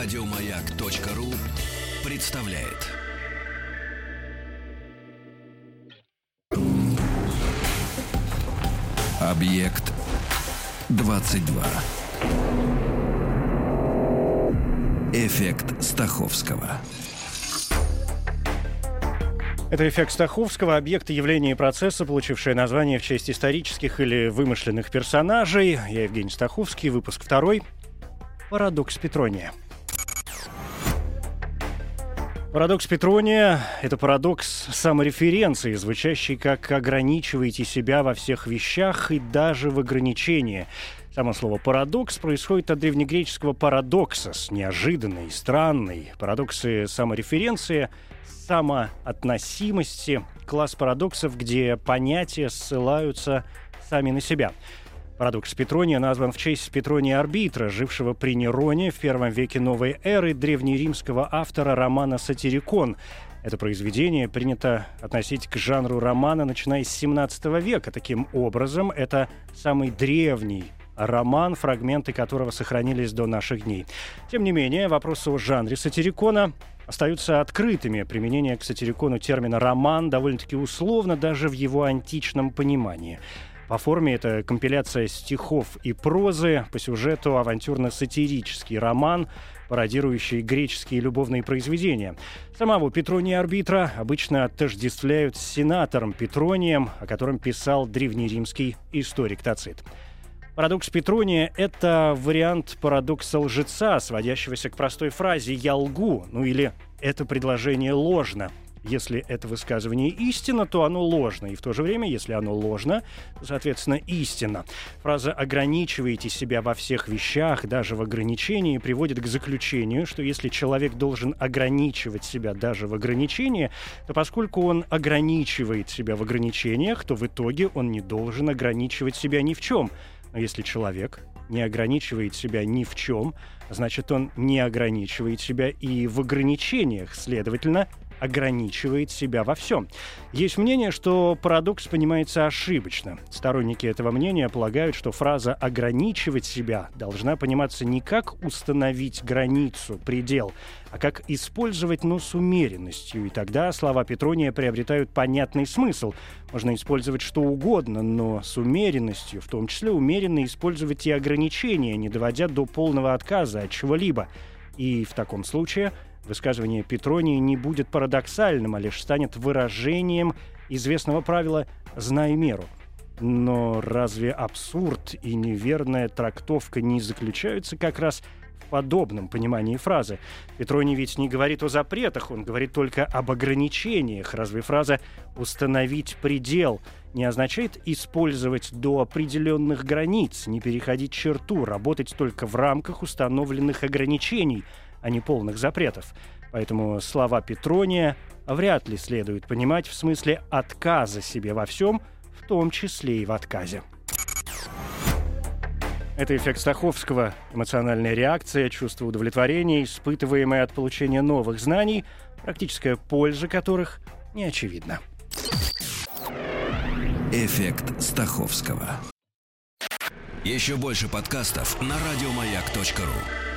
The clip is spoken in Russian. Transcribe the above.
Радиомаяк.ру представляет. Объект 22. Эффект Стаховского. Это эффект Стаховского, объект явления и процесса, получившее название в честь исторических или вымышленных персонажей. Я Евгений Стаховский, выпуск второй. Парадокс Петрония. Парадокс Петрония – это парадокс самореференции, звучащий как «ограничивайте себя во всех вещах и даже в ограничении». Само слово «парадокс» происходит от древнегреческого «парадоксос» – неожиданный, странный. Парадоксы самореференции – самоотносимости, класс парадоксов, где понятия ссылаются сами на себя. Парадокс Петрония назван в честь Петрония Арбитра, жившего при Нероне в первом веке новой эры древнеримского автора романа «Сатирикон». Это произведение принято относить к жанру романа, начиная с 17 века. Таким образом, это самый древний роман, фрагменты которого сохранились до наших дней. Тем не менее, вопросы о жанре сатирикона остаются открытыми. Применение к сатирикону термина «роман» довольно-таки условно даже в его античном понимании. По форме это компиляция стихов и прозы, по сюжету авантюрно-сатирический роман, пародирующий греческие любовные произведения. Самого Петрония Арбитра обычно отождествляют с сенатором Петронием, о котором писал древнеримский историк Тацит. Парадокс Петрония — это вариант парадокса лжеца, сводящегося к простой фразе «я лгу», ну или «это предложение ложно». Если это высказывание истина, то оно ложно. И в то же время, если оно ложно, соответственно, истина. Фраза «ограничивайте себя во всех вещах, даже в ограничении» приводит к заключению, что если человек должен ограничивать себя даже в ограничении, то поскольку он ограничивает себя в ограничениях, то в итоге он не должен ограничивать себя ни в чем – но если человек не ограничивает себя ни в чем, значит, он не ограничивает себя и в ограничениях, следовательно, ограничивает себя во всем. Есть мнение, что парадокс понимается ошибочно. Сторонники этого мнения полагают, что фраза «ограничивать себя» должна пониматься не как установить границу, предел, а как использовать, но с умеренностью. И тогда слова Петрония приобретают понятный смысл. Можно использовать что угодно, но с умеренностью, в том числе умеренно использовать и ограничения, не доводя до полного отказа от чего-либо. И в таком случае – Высказывание Петронии не будет парадоксальным, а лишь станет выражением известного правила «знай меру». Но разве абсурд и неверная трактовка не заключаются как раз в подобном понимании фразы? Петроний ведь не говорит о запретах, он говорит только об ограничениях. Разве фраза «установить предел» не означает использовать до определенных границ, не переходить черту, работать только в рамках установленных ограничений – а не полных запретов. Поэтому слова Петрония вряд ли следует понимать в смысле отказа себе во всем, в том числе и в отказе. Это эффект Стаховского, эмоциональная реакция, чувство удовлетворения, испытываемое от получения новых знаний, практическая польза которых не очевидна. Эффект Стаховского. Еще больше подкастов на радиомаяк.ру.